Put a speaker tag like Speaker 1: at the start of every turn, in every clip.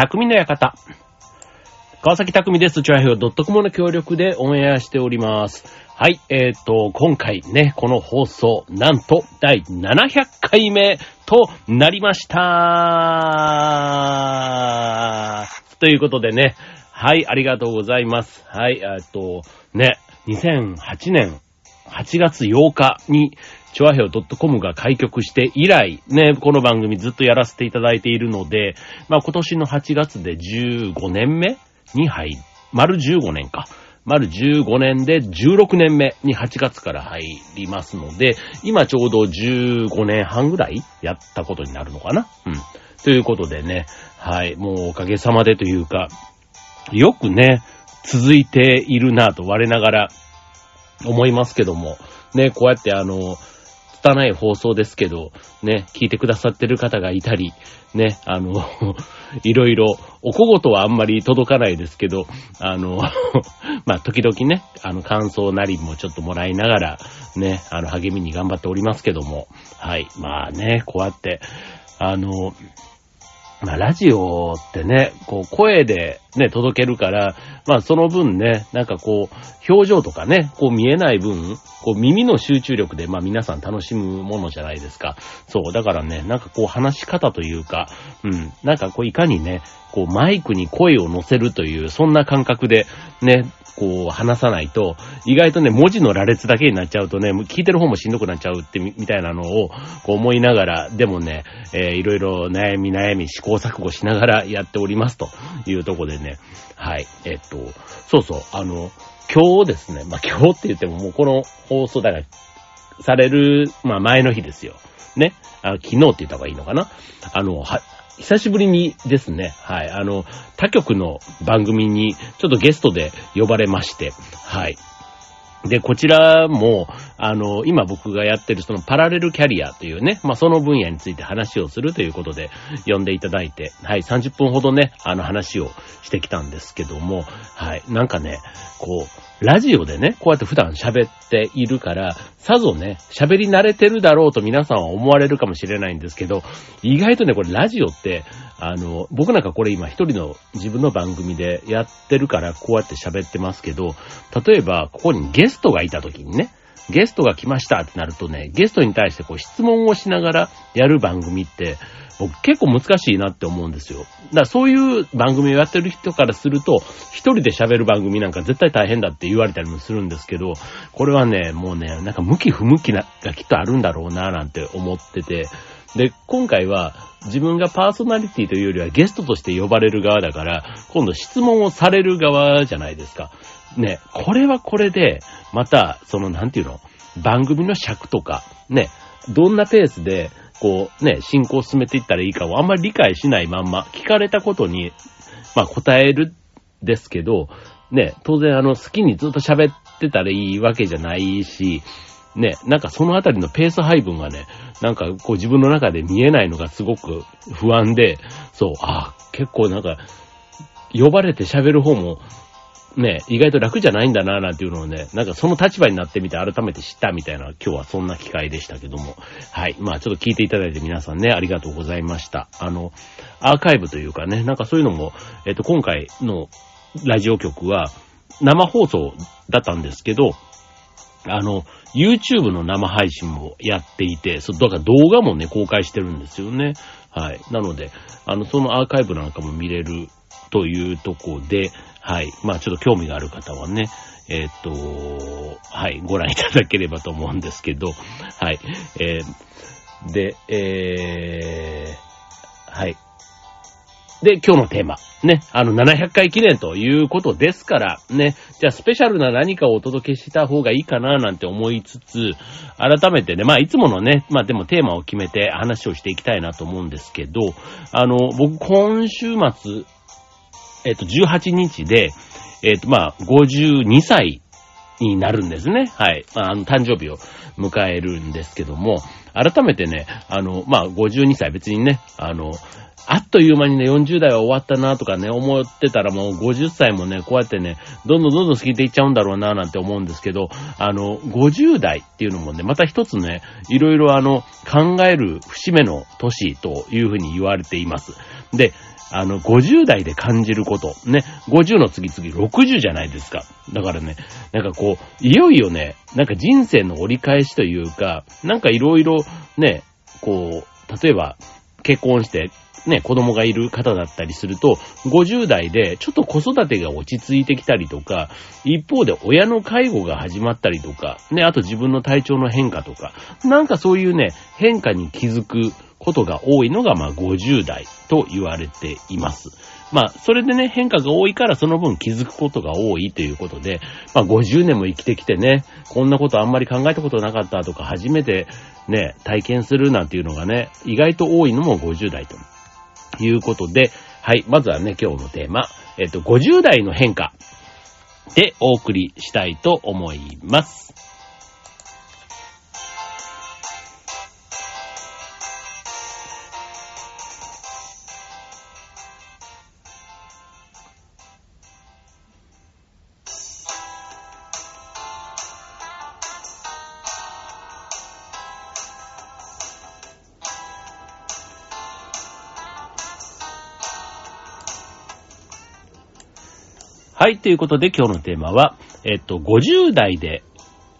Speaker 1: 匠の館。川崎匠です。チョアヘオ .com の協力でオンエアしております。はい、えっ、と、今回ね、この放送、なんと、第700回目となりました。ということでね、はい、ありがとうございます。はい、えっと、ね、2008年8月8日に、チョアヘオ .com が開局して以来、ね、この番組ずっとやらせていただいているので、まあ今年の8月で15年目に入、丸15年か。丸15年で16年目に8月から入りますので、今ちょうど15年半ぐらいやったことになるのかなうん。ということでね、はい、もうおかげさまでというか、よくね、続いているなぁと我ながら思いますけども、ね、こうやってあの、拙い放送ですけど、ね、聞いてくださってる方がいたり、ね、あの、いろいろ、おこごとはあんまり届かないですけど、あの、まあ、時々ね、あの、感想なりもちょっともらいながら、ね、あの、励みに頑張っておりますけども、はい、まあね、こうやって、あの、まあ、ラジオってね、こう、声でね、届けるから、まあ、その分ね、なんかこう、表情とかね、こう見えない分、こう耳の集中力で、まあ皆さん楽しむものじゃないですか。そう、だからね、なんかこう話し方というか、うん、なんかこういかにね、こうマイクに声を乗せるという、そんな感覚で、ね、こう話さないと、意外とね、文字の羅列だけになっちゃうとね、聞いてる方もしんどくなっちゃうってみ、たいなのを、こう思いながら、でもね、えーいろいろ悩み悩み試行錯誤しながらやっておりますというところでね、はい、えっと、そうそう、あの、今日ですね、まあ、今日って言ってももうこの放送だから、される、まあ、前の日ですよ。ね。あ昨日って言った方がいいのかな。あの、は、久しぶりにですね、はい、あの、他局の番組にちょっとゲストで呼ばれまして、はい。で、こちらも、あの、今僕がやってるそのパラレルキャリアというね、まあ、その分野について話をするということで呼んでいただいて、はい、30分ほどね、あの話をしてきたんですけども、はい、なんかね、こう、ラジオでね、こうやって普段喋っているから、さぞね、喋り慣れてるだろうと皆さんは思われるかもしれないんですけど、意外とね、これラジオって、あの、僕なんかこれ今一人の自分の番組でやってるからこうやって喋ってますけど、例えばここにゲストがいた時にね、ゲストが来ましたってなるとね、ゲストに対してこう質問をしながらやる番組って、僕結構難しいなって思うんですよ。だからそういう番組をやってる人からすると、一人で喋る番組なんか絶対大変だって言われたりもするんですけど、これはね、もうね、なんか向き不向きながきっとあるんだろうななんて思ってて、で、今回は自分がパーソナリティというよりはゲストとして呼ばれる側だから、今度質問をされる側じゃないですか。ね、これはこれで、また、その、なんていうの、番組の尺とか、ね、どんなペースで、こう、ね、進行を進めていったらいいかをあんまり理解しないまんま、聞かれたことに、まあ答えるですけど、ね、当然あの、好きにずっと喋ってたらいいわけじゃないし、ね、なんかそのあたりのペース配分がね、なんかこう自分の中で見えないのがすごく不安で、そう、あ結構なんか、呼ばれて喋る方も、ね、意外と楽じゃないんだな、なんていうのをね、なんかその立場になってみて改めて知ったみたいな、今日はそんな機会でしたけども。はい。まあちょっと聞いていただいて皆さんね、ありがとうございました。あの、アーカイブというかね、なんかそういうのも、えっと、今回のラジオ局は生放送だったんですけど、あの、YouTube の生配信もやっていて、そ、だから動画もね、公開してるんですよね。はい。なので、あの、そのアーカイブなんかも見れるというとこで、はい。まあちょっと興味がある方はね、えっ、と、はい、ご覧いただければと思うんですけど、はい。えーで、えーはい。で、今日のテーマ。ね、あの、700回記念ということですから、ね、じゃあスペシャルな何かをお届けした方がいいかななんて思いつつ、改めてね、まあいつものね、まあでもテーマを決めて話をしていきたいなと思うんですけど、あの、僕今週末、えっと、18日で、えっと、まあ、52歳になるんですね。はい。まあ、あの、誕生日を迎えるんですけども、改めてね、あの、まあ、52歳別にね、あの、あっという間にね、40代は終わったなとかね、思ってたらもう50歳もね、こうやってね、どんどんどんどん過ぎていっちゃうんだろうななんて思うんですけど、あの、50代っていうのもね、また一つね、いろいろあの、考える節目の年というふうに言われています。で、あの、50代で感じること。ね、50の次々60じゃないですか。だからね、なんかこう、いよいよね、なんか人生の折り返しというか、なんかいろいろね、こう、例えば、結婚して、ね、子供がいる方だったりすると、50代でちょっと子育てが落ち着いてきたりとか、一方で親の介護が始まったりとか、ね、あと自分の体調の変化とか、なんかそういうね、変化に気づくことが多いのが、まあ50代と言われています。まあ、それでね、変化が多いからその分気づくことが多いということで、まあ50年も生きてきてね、こんなことあんまり考えたことなかったとか、初めてね、体験するなんていうのがね、意外と多いのも50代ということで、はい、まずはね、今日のテーマ、えっと、50代の変化でお送りしたいと思います。はい、ということで今日のテーマは、えっと、50代で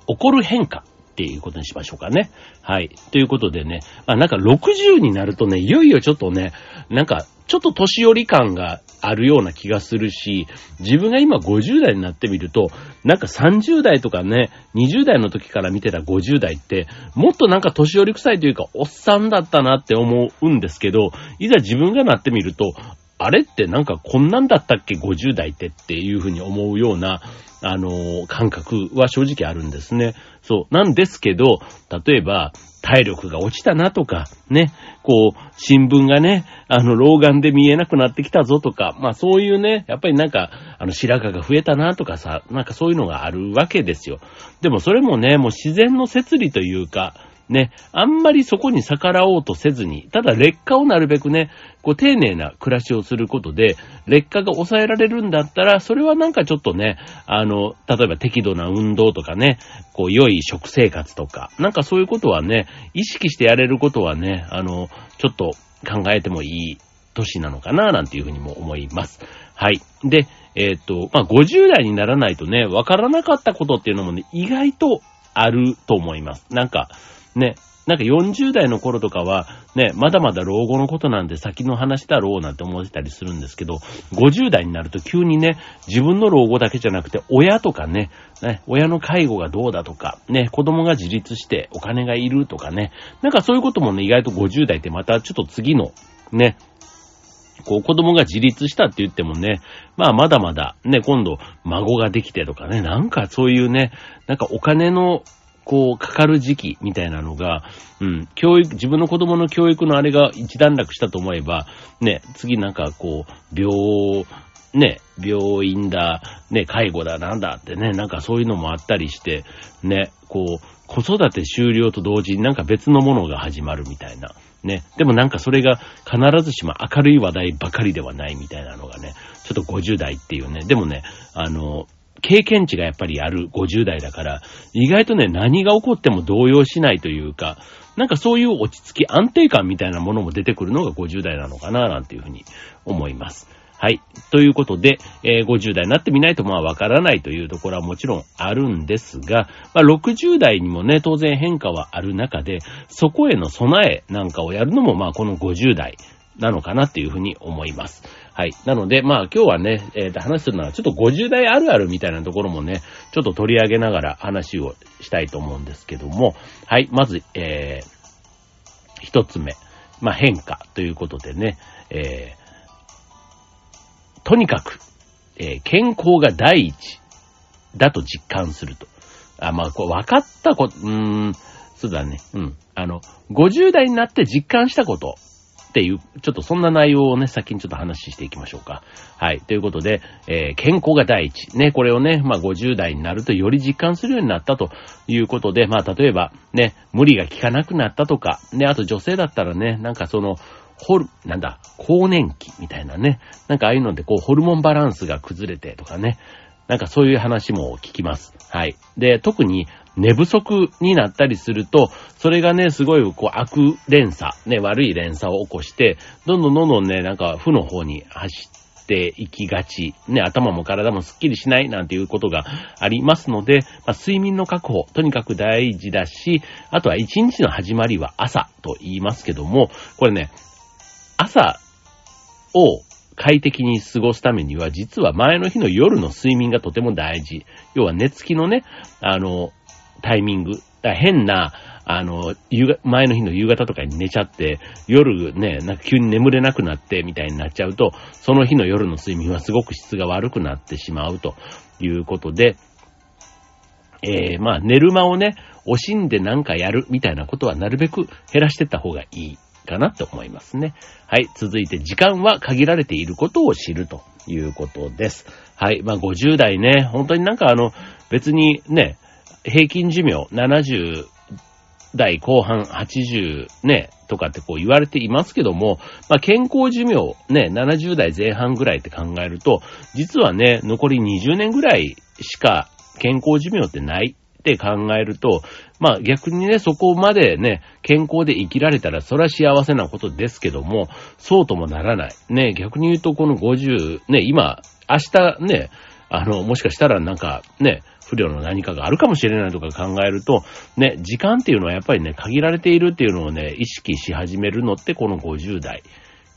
Speaker 1: 起こる変化っていうことにしましょうかね。はい。ということでね、まあなんか60になるとね、いよいよちょっとね、なんかちょっと年寄り感があるような気がするし、自分が今50代になってみると、なんか30代とかね、20代の時から見てた50代って、もっとなんか年寄り臭いというか、おっさんだったなって思うんですけど、いざ自分がなってみると、あれってなんかこんなんだったっけ ?50 代ってっていうふうに思うような、あの、感覚は正直あるんですね。そう。なんですけど、例えば、体力が落ちたなとか、ね、こう、新聞がね、あの、老眼で見えなくなってきたぞとか、まあそういうね、やっぱりなんか、あの、白髪が増えたなとかさ、なんかそういうのがあるわけですよ。でもそれもね、もう自然の摂理というか、ね、あんまりそこに逆らおうとせずに、ただ劣化をなるべくね、こう丁寧な暮らしをすることで、劣化が抑えられるんだったら、それはなんかちょっとね、あの、例えば適度な運動とかね、こう良い食生活とか、なんかそういうことはね、意識してやれることはね、あの、ちょっと考えてもいい年なのかな、なんていうふうにも思います。はい。で、えっ、と、まあ、50代にならないとね、わからなかったことっていうのもね、意外とあると思います。なんか、ね、なんか40代の頃とかは、ね、まだまだ老後のことなんで先の話だろうなんて思ってたりするんですけど、50代になると急にね、自分の老後だけじゃなくて、親とかね、ね、親の介護がどうだとか、ね、子供が自立してお金がいるとかね、なんかそういうこともね、意外と50代ってまたちょっと次の、ね、こう子供が自立したって言ってもね、まあまだまだね、今度孫ができてとかね、なんかそういうね、なんかお金のこう、かかる時期みたいなのが、うん、教育、自分の子供の教育のあれが一段落したと思えば、ね、次なんかこう、病、ね、病院だ、ね、介護だ、なんだってね、なんかそういうのもあったりして、ね、こう、子育て終了と同時になんか別のものが始まるみたいな。ね。でもなんかそれが必ずしも明るい話題ばかりではないみたいなのがね、ちょっと50代っていうね。でもね、あの、経験値がやっぱりある50代だから、意外とね、何が起こっても動揺しないというか、なんかそういう落ち着き、安定感みたいなものも出てくるのが50代なのかな、なんていうふうに思います。はい。ということで、えー、50代になってみないとまあわからないというところはもちろんあるんですが、まあ60代にもね、当然変化はある中で、そこへの備えなんかをやるのもまあこの50代なのかなっていうふうに思います。はい。なので、まあ今日はね、えー、と話するのはちょっと50代あるあるみたいなところもね、ちょっと取り上げながら話をしたいと思うんですけども、はい。まず、えー、一つ目。まあ変化ということでね、えー、とにかく、えー、健康が第一だと実感すると。あ、まあ、こう、分かったこと、うーん、そうだね。うん。あの、50代になって実感したことっていう、ちょっとそんな内容をね、先にちょっと話していきましょうか。はい。ということで、えー、健康が第一。ね、これをね、まあ50代になるとより実感するようになったということで、まあ例えば、ね、無理が効かなくなったとか、ね、あと女性だったらね、なんかその、ホル、なんだ、更年期みたいなね。なんかああいうので、こう、ホルモンバランスが崩れてとかね。なんかそういう話も聞きます。はい。で、特に寝不足になったりすると、それがね、すごい、こう、悪連鎖、ね、悪い連鎖を起こして、どんどんどんどんね、なんか、負の方に走っていきがち、ね、頭も体もスッキリしないなんていうことがありますので、まあ、睡眠の確保、とにかく大事だし、あとは一日の始まりは朝と言いますけども、これね、朝を快適に過ごすためには、実は前の日の夜の睡眠がとても大事。要は寝つきのね、あの、タイミング。だ変な、あの、前の日の夕方とかに寝ちゃって、夜ね、なんか急に眠れなくなってみたいになっちゃうと、その日の夜の睡眠はすごく質が悪くなってしまうということで、えー、まあ、寝る間をね、惜しんでなんかやるみたいなことはなるべく減らしてった方がいいかなと思いますね。はい。続いて、時間は限られていることを知るということです。はい。まあ、50代ね、本当になんかあの、別にね、平均寿命70代後半80ね、とかってこう言われていますけども、まあ、健康寿命ね、70代前半ぐらいって考えると、実はね、残り20年ぐらいしか健康寿命ってないって考えると、まあ逆にね、そこまでね、健康で生きられたら、それは幸せなことですけども、そうともならない。ね、逆に言うとこの50、ね、今、明日ね、あの、もしかしたらなんかね、不良の何かがあるかもしれないとか考えると、ね、時間っていうのはやっぱりね、限られているっていうのをね、意識し始めるのってこの50代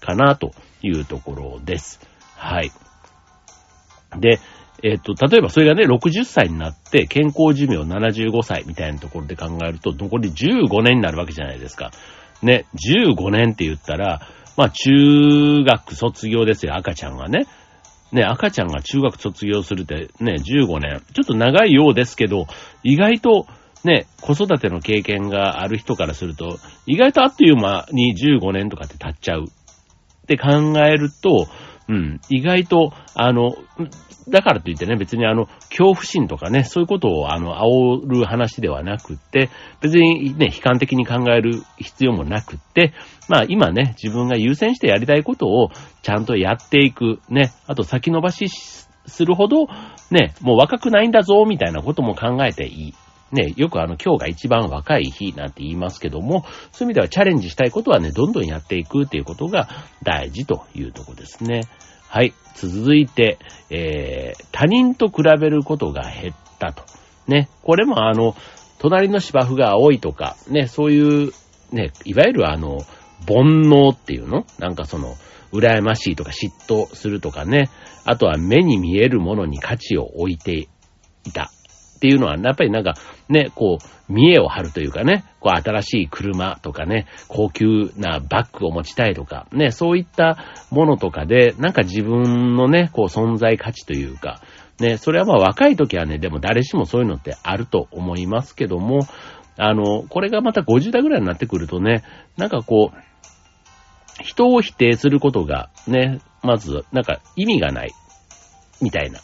Speaker 1: かなというところです。はい。で、えっ、と、例えばそれがね、60歳になって健康寿命75歳みたいなところで考えると、残り15年になるわけじゃないですか。ね、15年って言ったら、まあ中学卒業ですよ、赤ちゃんがね。ね、赤ちゃんが中学卒業するってね、15年。ちょっと長いようですけど、意外とね、子育ての経験がある人からすると、意外とあっという間に15年とかって経っちゃうって考えると、うん、意外と、あの、だからといってね、別にあの、恐怖心とかね、そういうことをあの、煽る話ではなくって、別にね、悲観的に考える必要もなくって、まあ今ね、自分が優先してやりたいことをちゃんとやっていく、ね、あと先延ばしするほど、ね、もう若くないんだぞ、みたいなことも考えていい。ね、よくあの、今日が一番若い日なんて言いますけども、そういう意味ではチャレンジしたいことはね、どんどんやっていくっていうことが大事というとこですね。はい。続いて、えー、他人と比べることが減ったと。ね。これもあの、隣の芝生が青いとか、ね、そういう、ね、いわゆるあの、煩悩っていうの？なんかその、羨ましいとか嫉妬するとかね。あとは目に見えるものに価値を置いていた。っていうのは、やっぱりなんか、ね、こう、見栄を張るというかね、こう、新しい車とかね、高級なバッグを持ちたいとか、ね、そういったものとかで、なんか自分のね、こう、存在価値というか、ね、それはまあ若い時はね、でも誰しもそういうのってあると思いますけども、あの、これがまた50代ぐらいになってくるとね、なんかこう、人を否定することがね、まず、なんか意味がない、みたいな。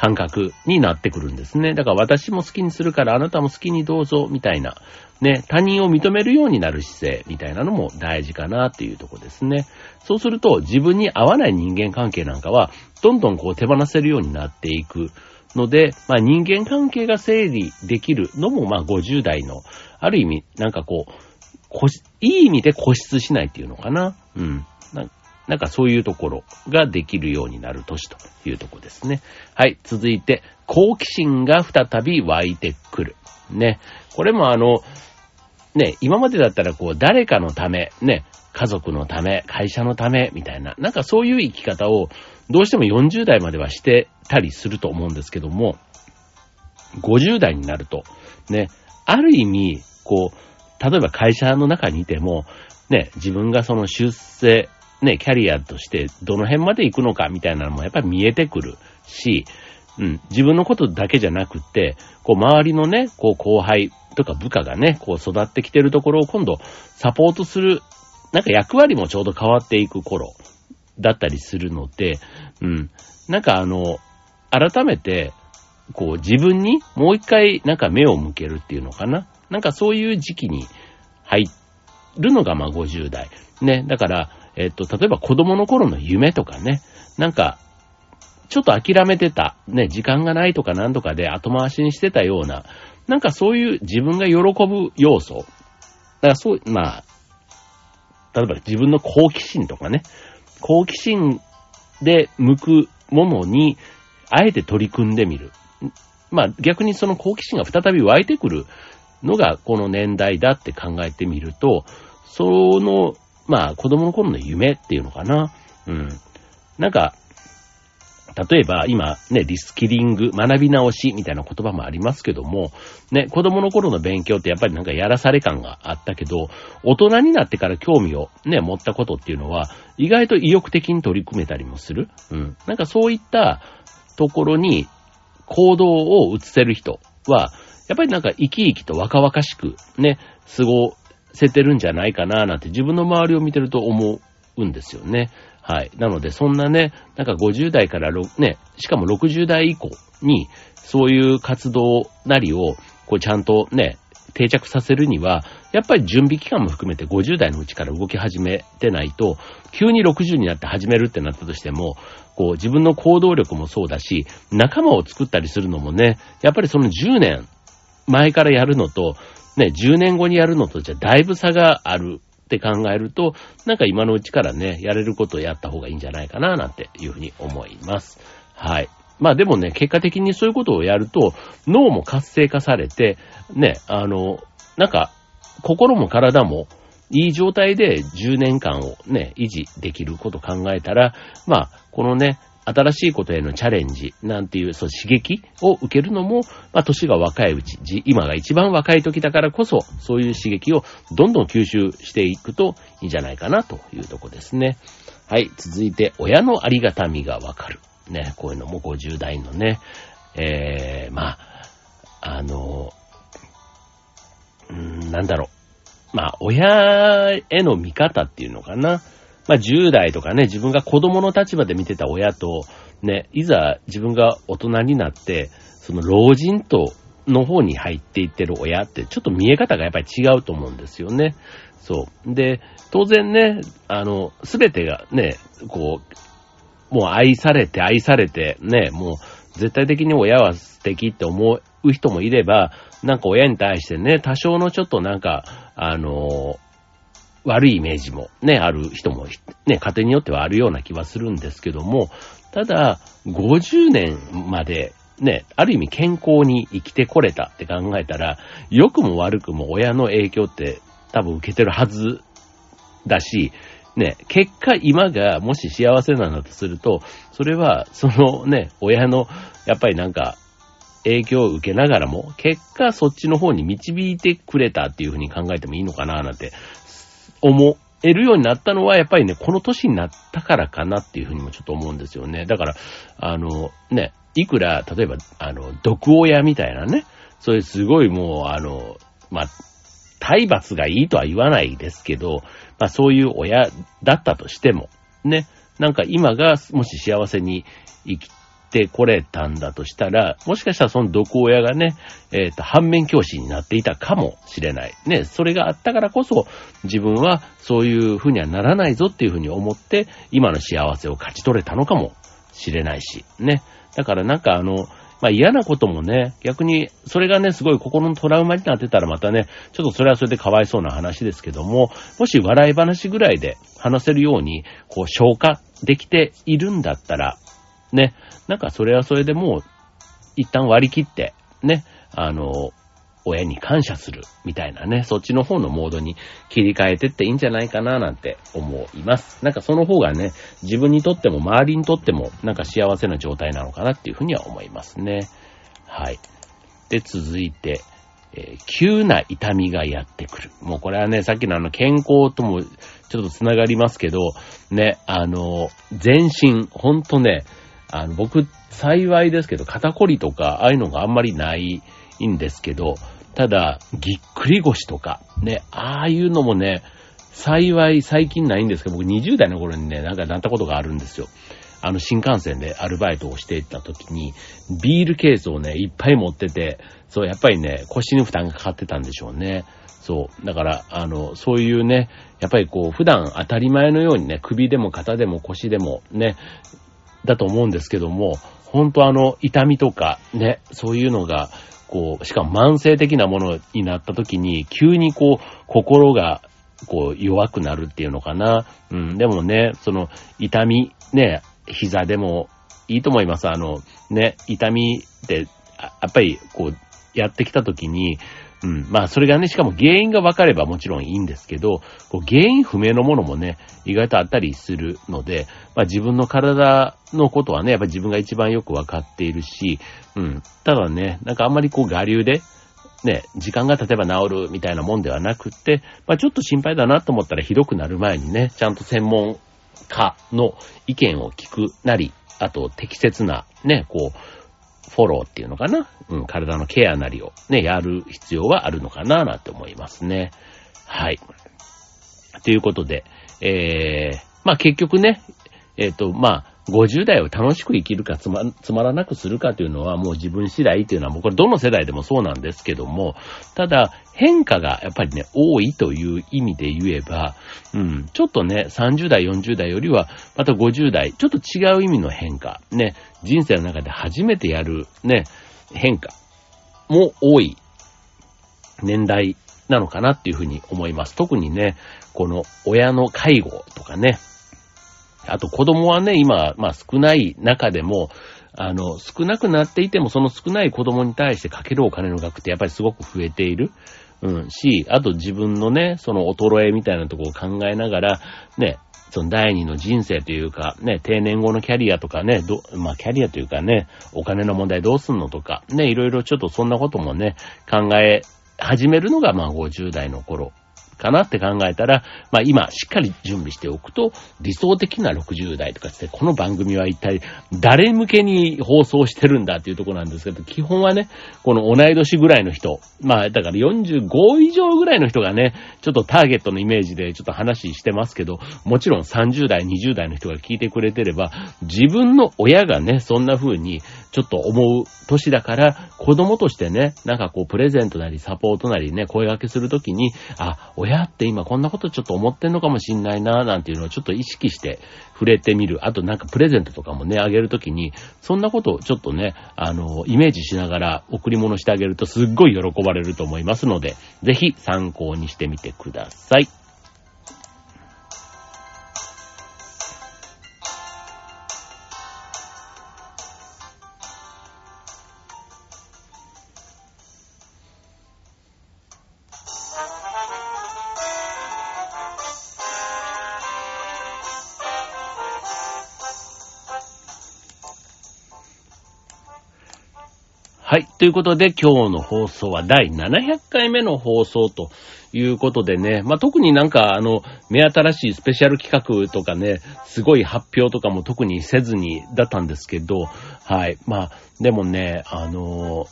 Speaker 1: 感覚になってくるんですね。だから私も好きにするからあなたも好きにどうぞ、みたいな、ね、他人を認めるようになる姿勢、みたいなのも大事かなっていうとこですね。そうすると自分に合わない人間関係なんかは、どんどんこう手放せるようになっていく。ので、まあ人間関係が整理できるのも、まあ50代の、ある意味、なんかこう、いい意味で固執しないっていうのかな。うん。なんかそういうところができるようになる年というとこですね。はい。続いて、好奇心が再び湧いてくる。ね。これもあの、ね、今までだったらこう、誰かのため、ね、家族のため、会社のため、みたいな、なんかそういう生き方を、どうしても40代まではしてたりすると思うんですけども、50代になると、ね、ある意味、こう、例えば会社の中にいても、ね、自分がその出世ね、キャリアとしてどの辺まで行くのかみたいなのもやっぱり見えてくるし、うん、自分のことだけじゃなくって、こう周りのね、こう後輩とか部下がね、こう育ってきてるところを今度サポートする、なんか役割もちょうど変わっていく頃だったりするので、うん、なんかあの、改めて、こう自分にもう一回なんか目を向けるっていうのかな？なんかそういう時期に入るのがまあ50代。ね、だから、えっと、例えば子供の頃の夢とかね、なんか、ちょっと諦めてた、ね、時間がないとか何とかで後回しにしてたような、なんかそういう自分が喜ぶ要素。だからそう、まあ、例えば自分の好奇心とかね、好奇心で向くものに、あえて取り組んでみる。まあ逆にその好奇心が再び湧いてくるのがこの年代だって考えてみると、その、まあ子供の頃の夢っていうのかな。うん。なんか、例えば今ね、リスキリング、学び直しみたいな言葉もありますけども、ね、子供の頃の勉強ってやっぱりなんかやらされ感があったけど、大人になってから興味をね、持ったことっていうのは、意外と意欲的に取り組めたりもする。うん。なんかそういったところに行動を移せる人は、やっぱりなんか生き生きと若々しくね、過ごせてるんじゃないかななんて自分の周りを見てると思うんですよね。はい。なので、そんなね、なんか50代から6ね、しかも60代以降に、そういう活動なりを、こうちゃんとね、定着させるには、やっぱり準備期間も含めて50代のうちから動き始めてないと、急に60になって始めるってなったとしても、こう自分の行動力もそうだし、仲間を作ったりするのもね、やっぱりその10年前からやるのと、ね、10年後にやるのとじゃだいぶ差があるって考えると、なんか今のうちからね、やれることをやった方がいいんじゃないかな、なんていうふうに思います。はい。まあでもね、結果的にそういうことをやると、脳も活性化されて、ね、あの、なんか、心も体もいい状態で10年間をね、維持できること考えたら、まあ、このね、新しいことへのチャレンジなんていう、そう刺激を受けるのも、まあ、年が若いうち、今が一番若い時だからこそ、そういう刺激をどんどん吸収していくといいんじゃないかなというとこですね。はい、続いて、親のありがたみがわかる。ね、こういうのも50代のね、えー、まあ、あの、んなんだろう。まあ、親への見方っていうのかな。まあ、10代とかね、自分が子供の立場で見てた親と、ね、いざ自分が大人になって、その老人との方に入っていってる親って、ちょっと見え方がやっぱり違うと思うんですよね。そう。で、当然ね、あの、すべてがね、こう、もう愛されて愛されて、ね、もう絶対的に親は素敵って思う人もいれば、なんか親に対してね、多少のちょっとなんか、あの悪いイメージもね、ある人もね、家庭によってはあるような気はするんですけども、ただ、50年までね、ある意味健康に生きてこれたって考えたら、良くも悪くも親の影響って多分受けてるはずだし、ね、結果今がもし幸せなんだとすると、それはそのね、親のやっぱりなんか影響を受けながらも、結果そっちの方に導いてくれたっていうふうに考えてもいいのかななんて思えるようになったのは、やっぱりね、この年になったからかなっていうふうにもちょっと思うんですよね。だから、あの、ね、いくら、例えば、あの、毒親みたいなね、そういうすごいもう、あの、まあ、体罰がいいとは言わないですけど、まあそういう親だったとしても、ね、なんか今がもし幸せに生きってこれたんだとしたら、もしかしたらその毒親がね、えっ、ー、と、反面教師になっていたかもしれない。ね、それがあったからこそ、自分はそういう風にはならないぞっていう風に思って、今の幸せを勝ち取れたのかもしれないし、ね。だからなんかあの、まあ嫌なこともね、逆にそれがね、すごい心のトラウマになってたらまたね、ちょっとそれはそれでかわいそうな話ですけども、もし笑い話ぐらいで話せるように、こう消化できているんだったら、ね、なんかそれはそれでもう、一旦割り切って、ね、あの、親に感謝するみたいなね、そっちの方のモードに切り替えてっていいんじゃないかななんて思います。なんかその方がね、自分にとっても周りにとってもなんか幸せな状態なのかなっていうふうには思いますね。はい。で、続いて、えー、急な痛みがやってくる。もうこれはね、さっきのあの健康ともちょっと繋がりますけど、ね、あの、全身、ほんとね、あの、僕、幸いですけど、肩こりとか、ああいうのがあんまりないんですけど、ただ、ぎっくり腰とか、ね、ああいうのもね、幸い最近ないんですけど、僕20代の頃にね、なんかなったことがあるんですよ。あの、新幹線でアルバイトをしていった時に、ビールケースをね、いっぱい持ってて、そう、やっぱりね、腰に負担がかかってたんでしょうね。そう。だから、あの、そういうね、やっぱりこう、普段当たり前のようにね、首でも肩でも腰でもね、だと思うんですけども、本当あの、痛みとかね、そういうのが、こう、しかも慢性的なものになった時に、急にこう、心が、こう、弱くなるっていうのかな。うん、でもね、その、痛み、ね、膝でもいいと思います。あの、ね、痛みって、やっぱり、こう、やってきた時に、うん。まあ、それがね、しかも原因が分かればもちろんいいんですけど、こう原因不明のものもね、意外とあったりするので、まあ自分の体のことはね、やっぱり自分が一番よく分かっているし、うん。ただね、なんかあんまりこう我流で、ね、時間が経てば治るみたいなもんではなくって、まあちょっと心配だなと思ったらひどくなる前にね、ちゃんと専門家の意見を聞くなり、あと適切なね、こう、フォローっていうのかな？うん、体のケアなりをね、やる必要はあるのかななんて思いますね。はい。ということで、えー、まあ結局ね、えっ、ー、と、まあ、50代を楽しく生きるかつま、つまらなくするかというのはもう自分次第というのはもうこれどの世代でもそうなんですけども、ただ変化がやっぱりね、多いという意味で言えば、うん、ちょっとね、30代、40代よりは、また50代、ちょっと違う意味の変化、ね、人生の中で初めてやるね、変化も多い年代なのかなっていうふうに思います。特にね、この親の介護とかね、あと子供はね、今、まあ少ない中でも、あの、少なくなっていても、その少ない子供に対してかけるお金の額ってやっぱりすごく増えている。うん、し、あと自分のね、その衰えみたいなとこを考えながら、ね、その第二の人生というか、ね、定年後のキャリアとかね、ど、まあキャリアというかね、お金の問題どうすんのとか、ね、いろいろちょっとそんなこともね、考え始めるのがまあ50代の頃かなって考えたら、まあ今しっかり準備しておくと、理想的な60代とかってこの番組は一体誰向けに放送してるんだっていうところなんですけど、基本はね、この同い年ぐらいの人、まあだから45以上ぐらいの人がね、ちょっとターゲットのイメージでちょっと話してますけど、もちろん30代、20代の人が聞いてくれてれば、自分の親がね、そんな風にちょっと思う年だから、子供としてね、なんかこうプレゼントなりサポートなりね、声掛けするときに、あ、親って今こんなことちょっと思ってんのかもしんないな、なんていうのをちょっと意識して触れてみる。あとなんかプレゼントとかもね、あげるときに、そんなことをちょっとね、あの、イメージしながら贈り物してあげるとすっごい喜ばれると思いますので、ぜひ参考にしてみてください。ということで、今日の放送は第700回目の放送ということでね、まあ、特になんか、あの、目新しいスペシャル企画とかね、すごい発表とかも特にせずにだったんですけど、はい。まあ、でもね、あの、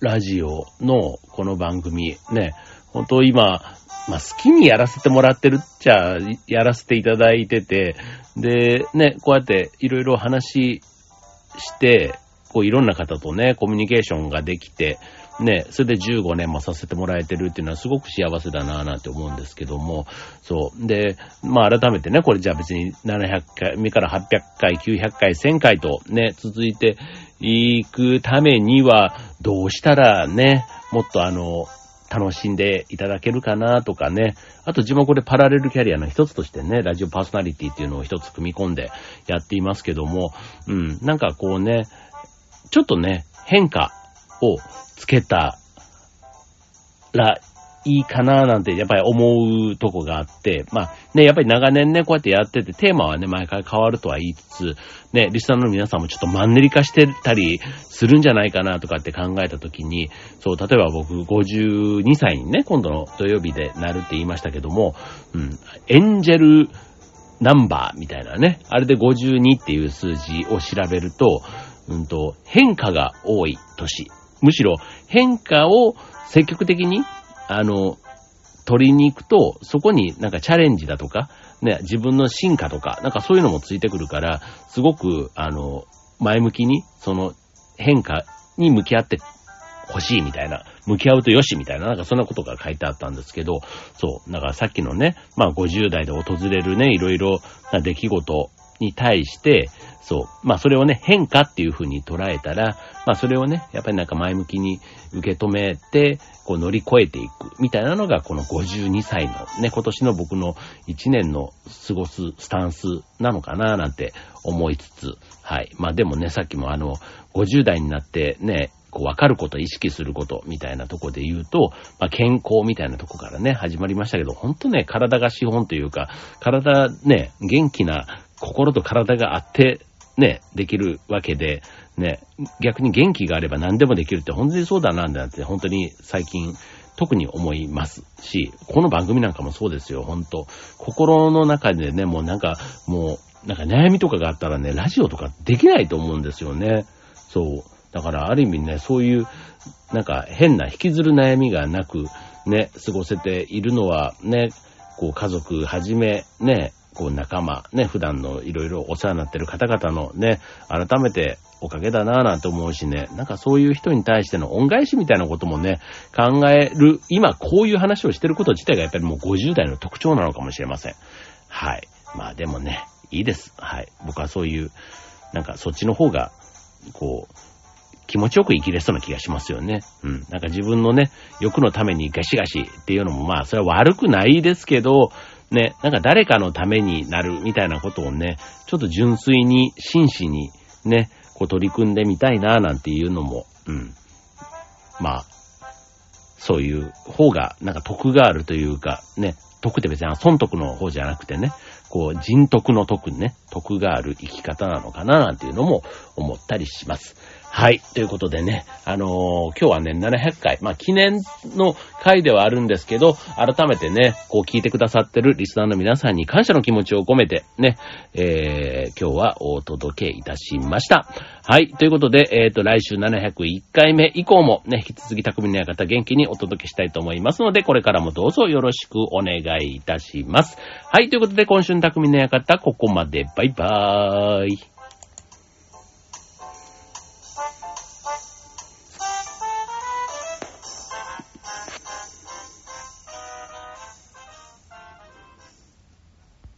Speaker 1: ラジオのこの番組、ね、本当今、まあ、好きにやらせてもらってるっちゃ、やらせていただいてて、で、ね、こうやっていろいろ話して、こういろんな方とね、コミュニケーションができて、ね、それで15年もさせてもらえてるっていうのはすごく幸せだなぁなんて思うんですけども、そう。で、まあ改めてね、これじゃあ別に700回目から800回、900回、1000回とね、続いていくためには、どうしたらね、もっとあの、楽しんでいただけるかなとかね。あと自分はこれパラレルキャリアの一つとしてね、ラジオパーソナリティっていうのを一つ組み込んでやっていますけども、うん、なんかこうね、ちょっとね、変化をつけたらいいかななんてやっぱり思うとこがあって、まあね、やっぱり長年ね、こうやってやってて、テーマはね、毎回変わるとは言いつつ、ね、リスナーの皆さんもちょっとマンネリ化してたりするんじゃないかなとかって考えたときに、そう、例えば僕52歳にね、今度の土曜日でなるって言いましたけども、うん、エンジェルナンバーみたいなね、あれで52っていう数字を調べると、うんと、変化が多い年。むしろ変化を積極的に、あの、取りに行くと、そこになんかチャレンジだとか、ね、自分の進化とか、なんかそういうのもついてくるから、すごく、あの、前向きに、その変化に向き合って欲しいみたいな、向き合うとよしみたいな、なんかそんなことが書いてあったんですけど、そう、だからさっきのね、まあ50代で訪れるね、いろいろな出来事に対して、そう。まあそれをね、変化っていう風に捉えたら、まあそれをね、やっぱりなんか前向きに受け止めて、こう乗り越えていくみたいなのがこの52歳のね、今年の僕の1年の過ごすスタンスなのかななんて思いつつ、はい。まあでもね、さっきもあの、50代になってね、こう分かること、意識することみたいなとこで言うと、まあ、健康みたいなとこからね、始まりましたけど、ほんとね、体が資本というか、体ね、元気な心と体があって、ね、できるわけで、ね、逆に元気があれば何でもできるって本当にそうだな、なんて本当に最近特に思いますし、この番組なんかもそうですよ、本当心の中でね、もうなんか、もう、なんか悩みとかがあったらね、ラジオとかできないと思うんですよね。そう。だからある意味ね、そういう、なんか変な引きずる悩みがなく、ね、過ごせているのはね、こう家族はじめ、ね、こう仲間、ね、普段のいろいろお世話になってる方々のね、改めておかげだなぁなんて思うしね、なんかそういう人に対しての恩返しみたいなこともね、考える、今こういう話をしてること自体がやっぱりもう50代の特徴なのかもしれません。はい。まあでもね、いいです。はい。僕はそういう、なんかそっちの方が、こう、気持ちよく生きれそうな気がしますよね。うん。なんか自分のね、欲のためにガシガシっていうのもまあ、それは悪くないですけど、ね、なんか誰かのためになるみたいなことをね、ちょっと純粋に、真摯にね、こう取り組んでみたいななんていうのも、うん。まあ、そういう方が、なんか得があるというか、ね、得って別に損得の方じゃなくてね、こう人徳の徳ね、徳がある生き方なのかななんていうのも思ったりします。はい。ということでね、あのー、今日はね、700回、まあ、記念の回ではあるんですけど、改めてね、こう聞いてくださってるリスナーの皆さんに感謝の気持ちを込めて、ね、えー、今日はお届けいたしました。はい。ということで、えっ、ー、と、来週701回目以降もね、引き続き匠の館元気にお届けしたいと思いますので、これからもどうぞよろしくお願いいたします。はい。ということで、今週の匠の館、ここまで。バイバーイ。